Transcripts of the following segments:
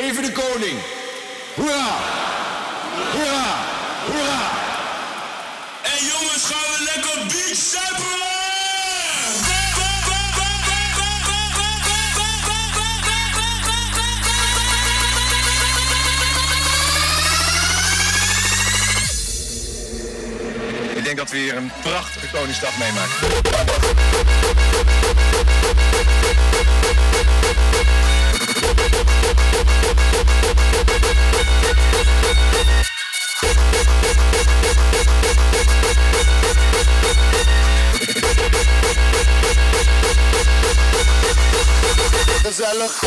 Leven de koning! Hoera! Hoera! Hoera! En jongens, gaan we lekker beach zuipen! Ik denk dat we hier een prachtige Koningsdag meemaken. Gezellig.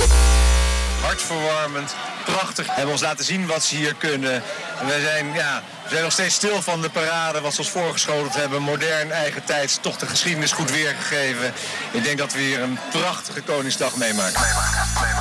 Hartverwarmend, prachtig. Hebben ons laten zien wat ze hier kunnen. En wij zijn, ja, we zijn nog steeds stil van de parade, wat ze ons voorgeschoteld hebben. Modern, eigen tijds, toch de geschiedenis goed weergegeven. Ik denk dat we hier een prachtige Koningsdag meemaken. Meemaken.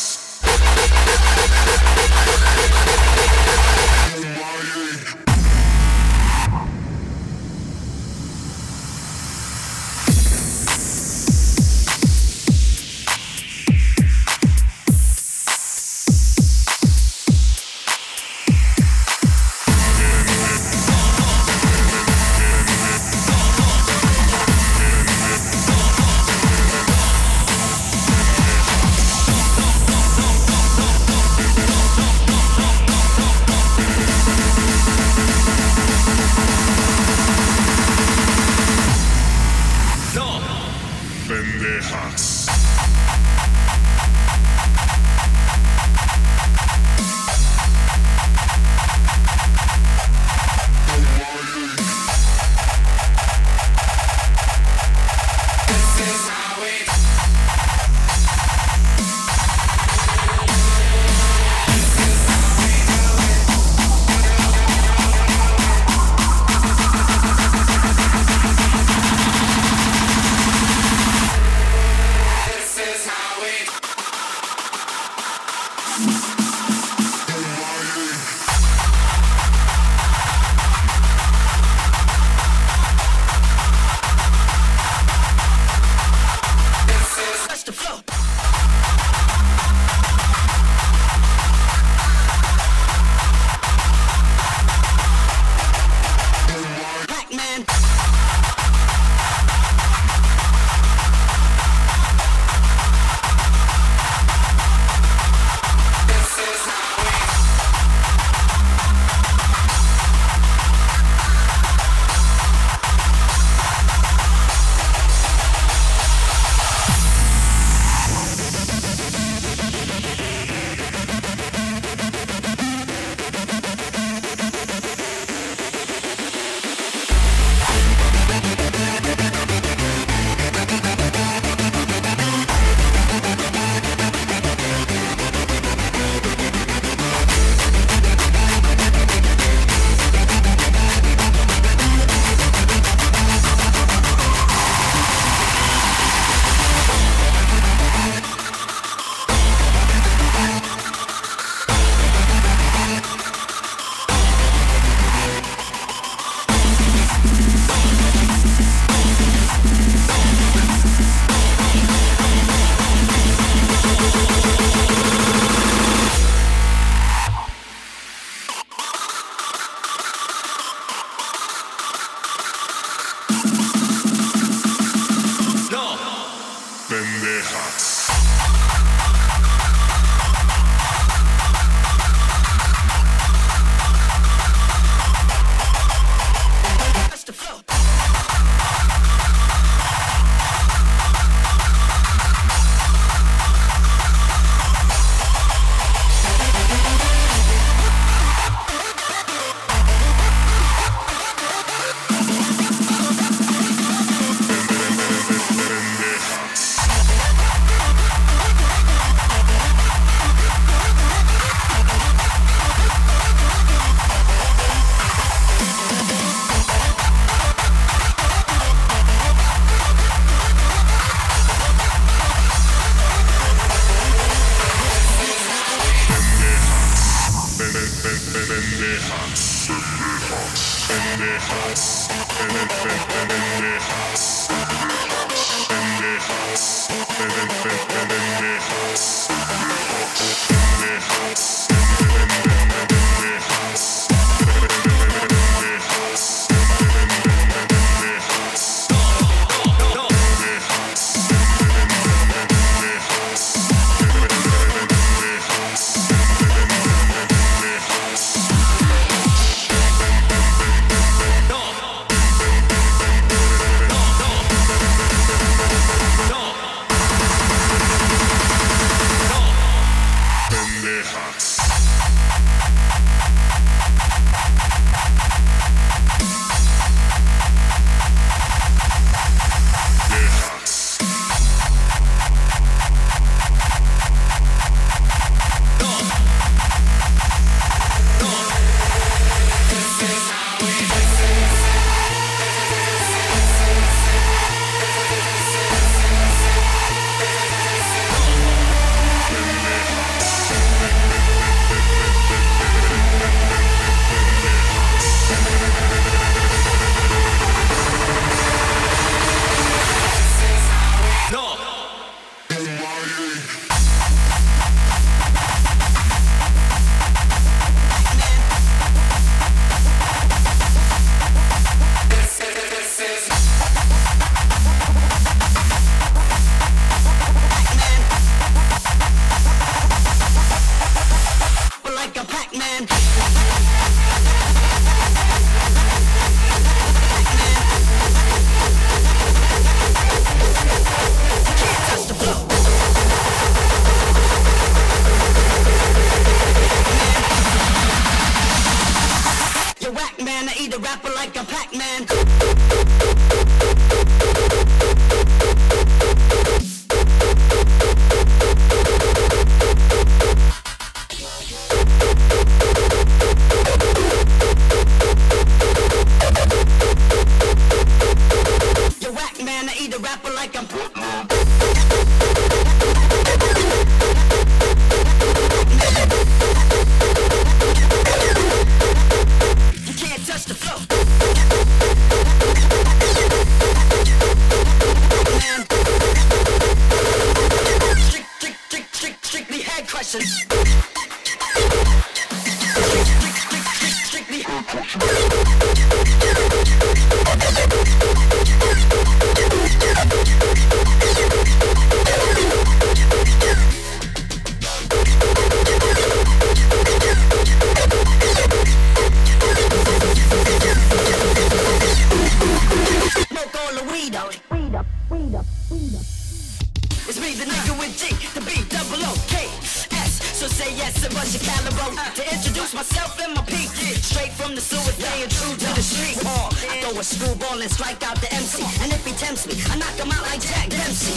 screwball and strike out the MC. And if he tempts me, I knock him out like Jack Dempsey.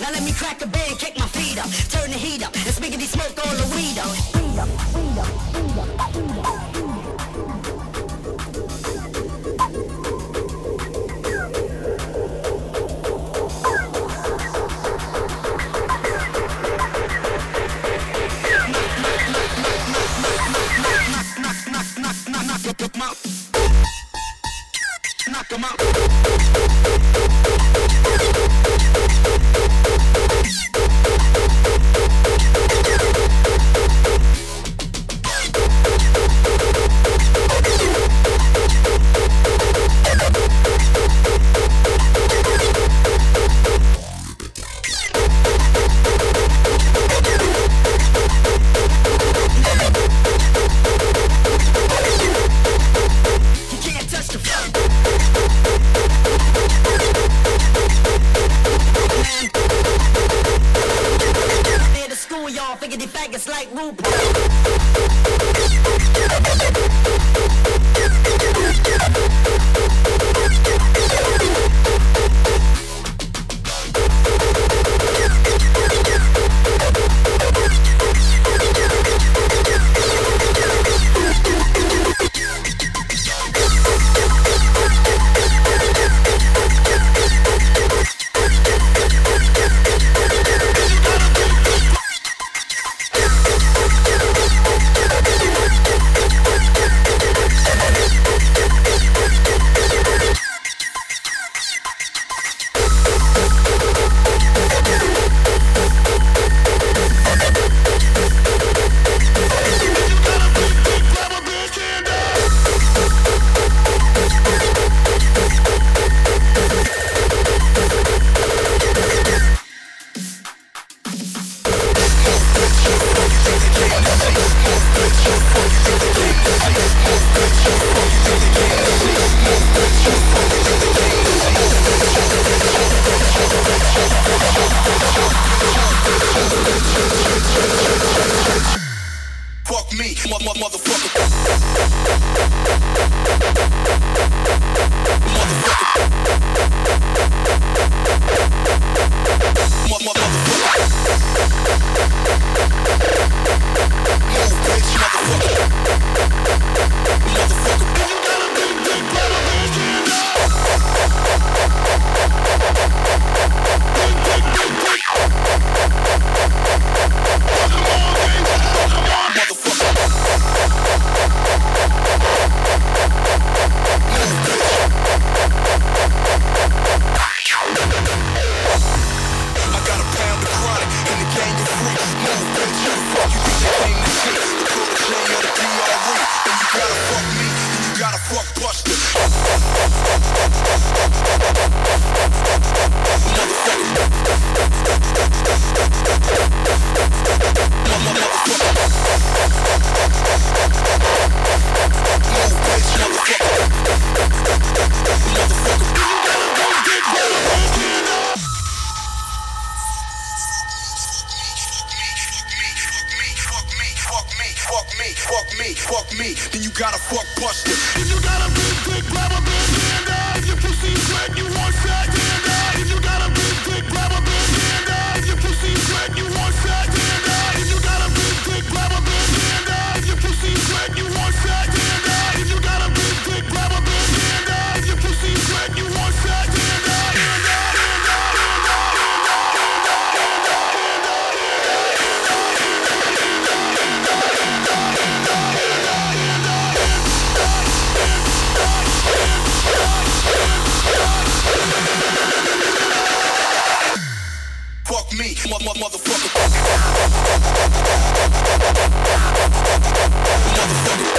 Now let me crack a beer and kick my feet up. Turn the heat up. and making smoke all the weed up. Weed up, weed up, weed up, weed up. me, fuck me, fuck me, then you gotta fuck Buster. If you got a big dick, grab a big bandana. If your pussy wet, you want fat, stand up. Motherfucker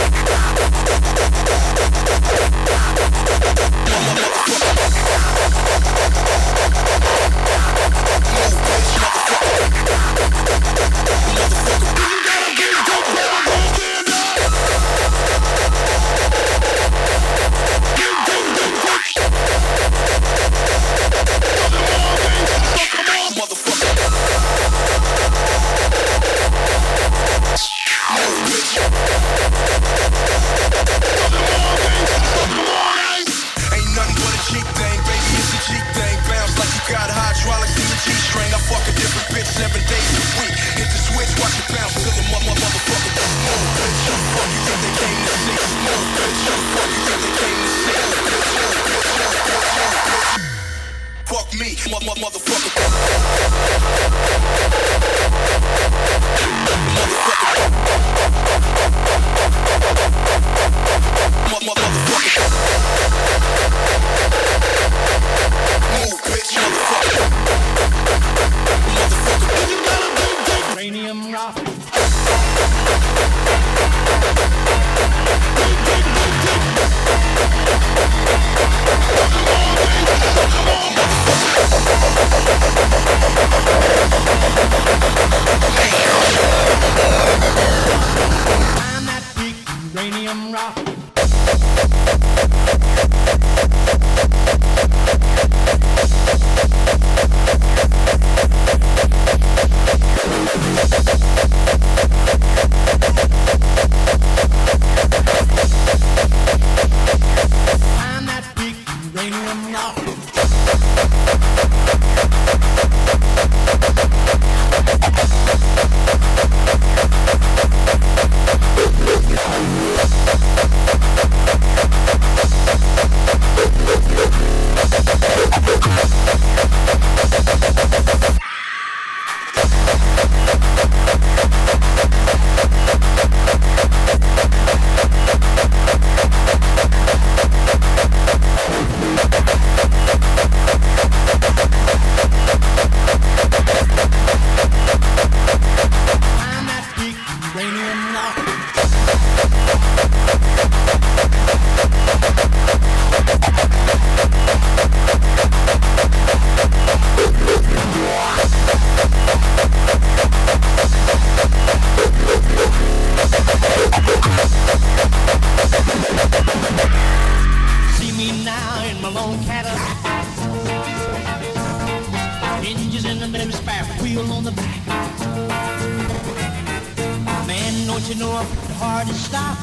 hard to stop.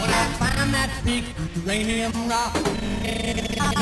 When I find that big uranium rock.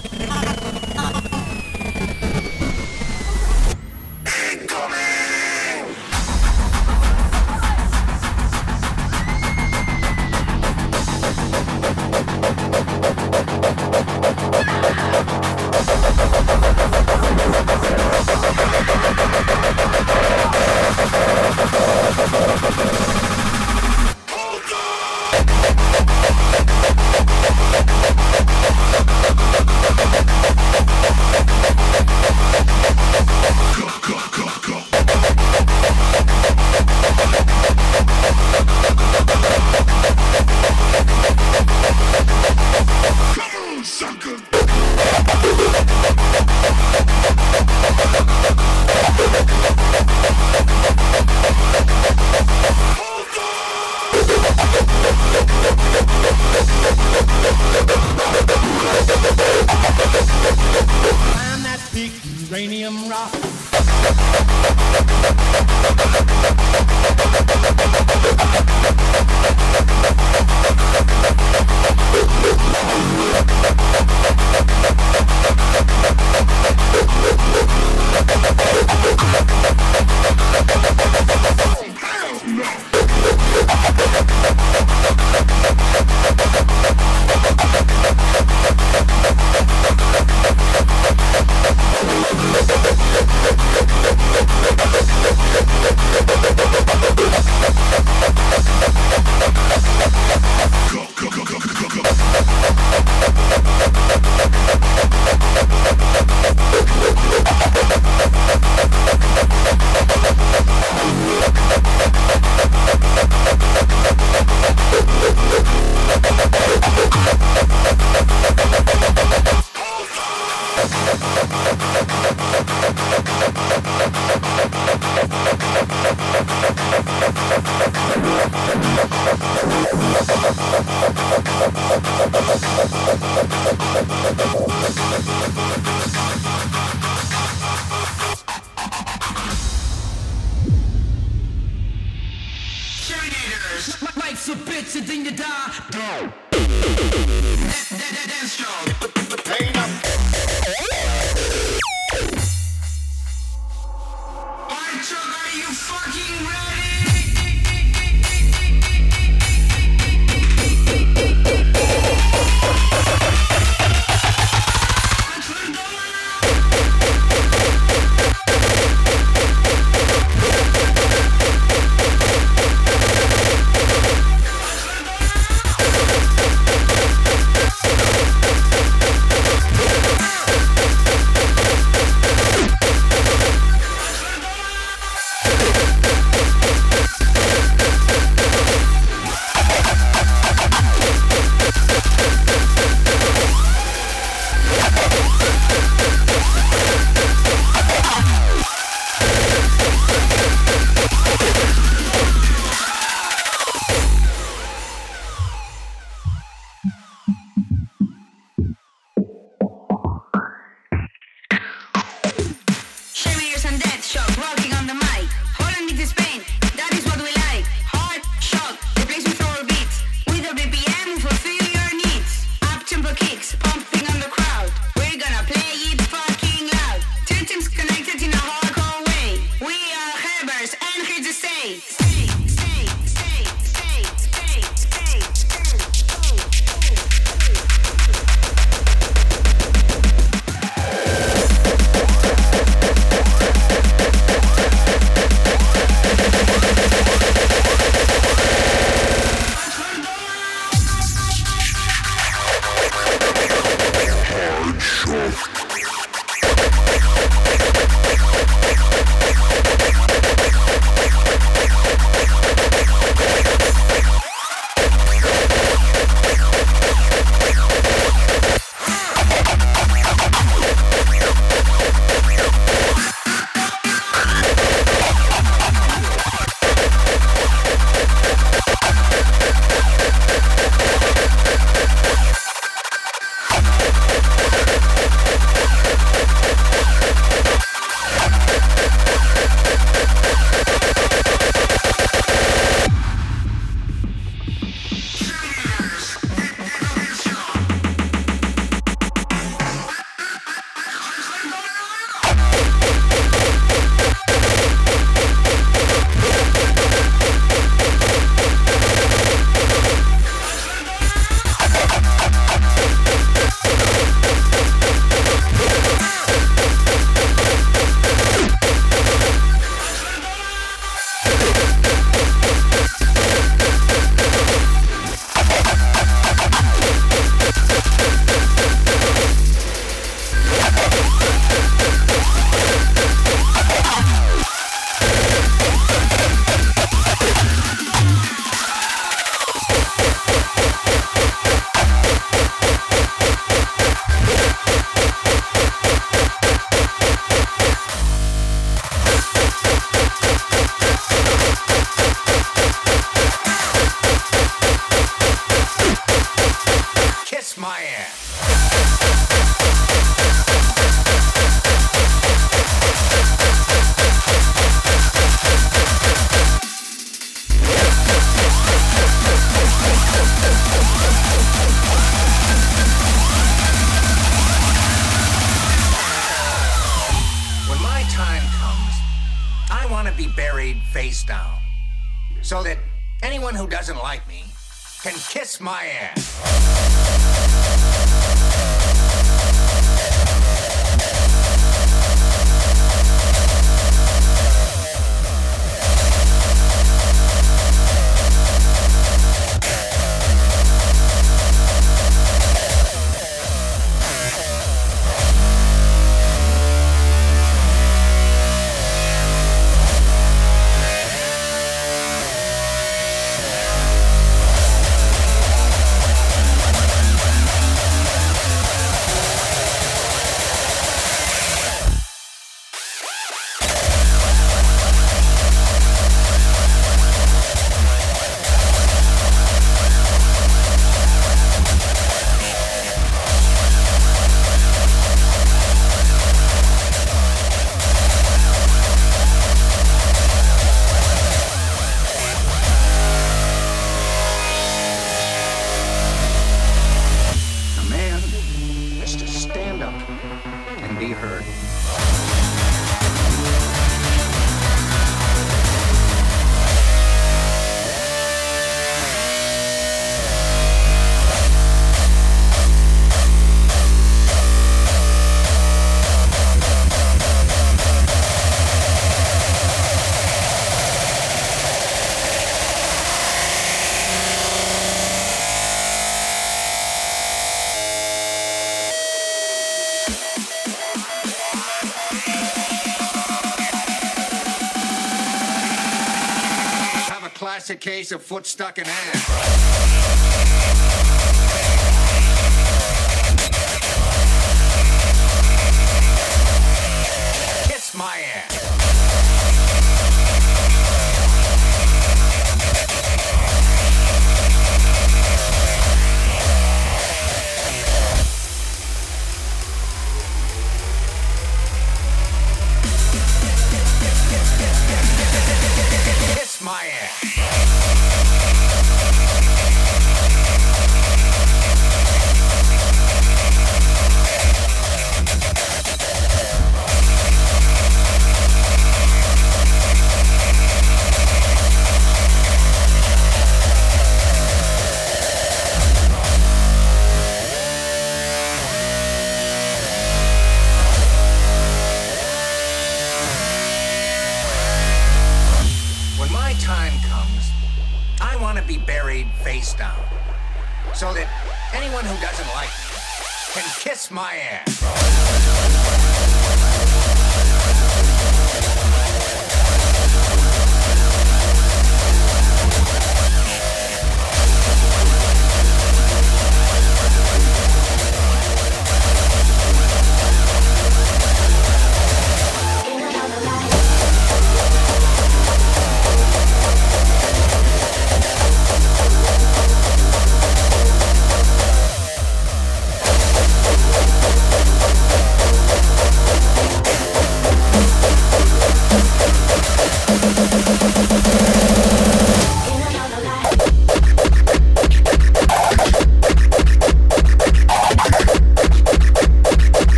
Case of foot stuck in ass.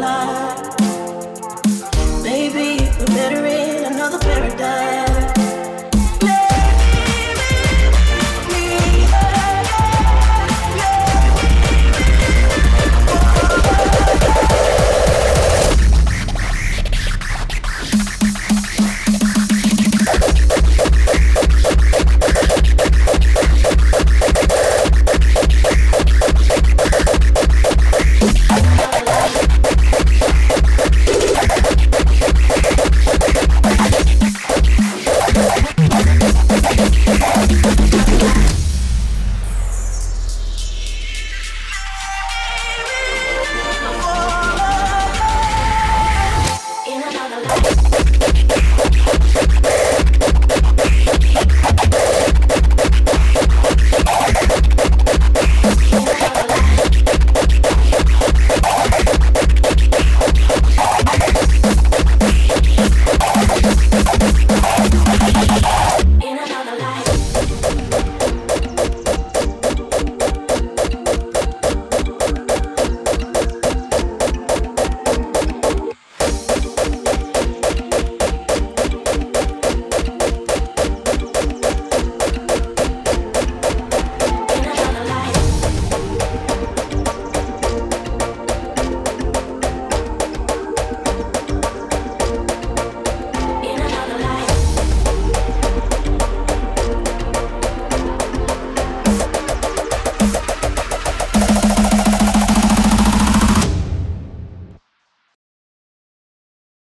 Life.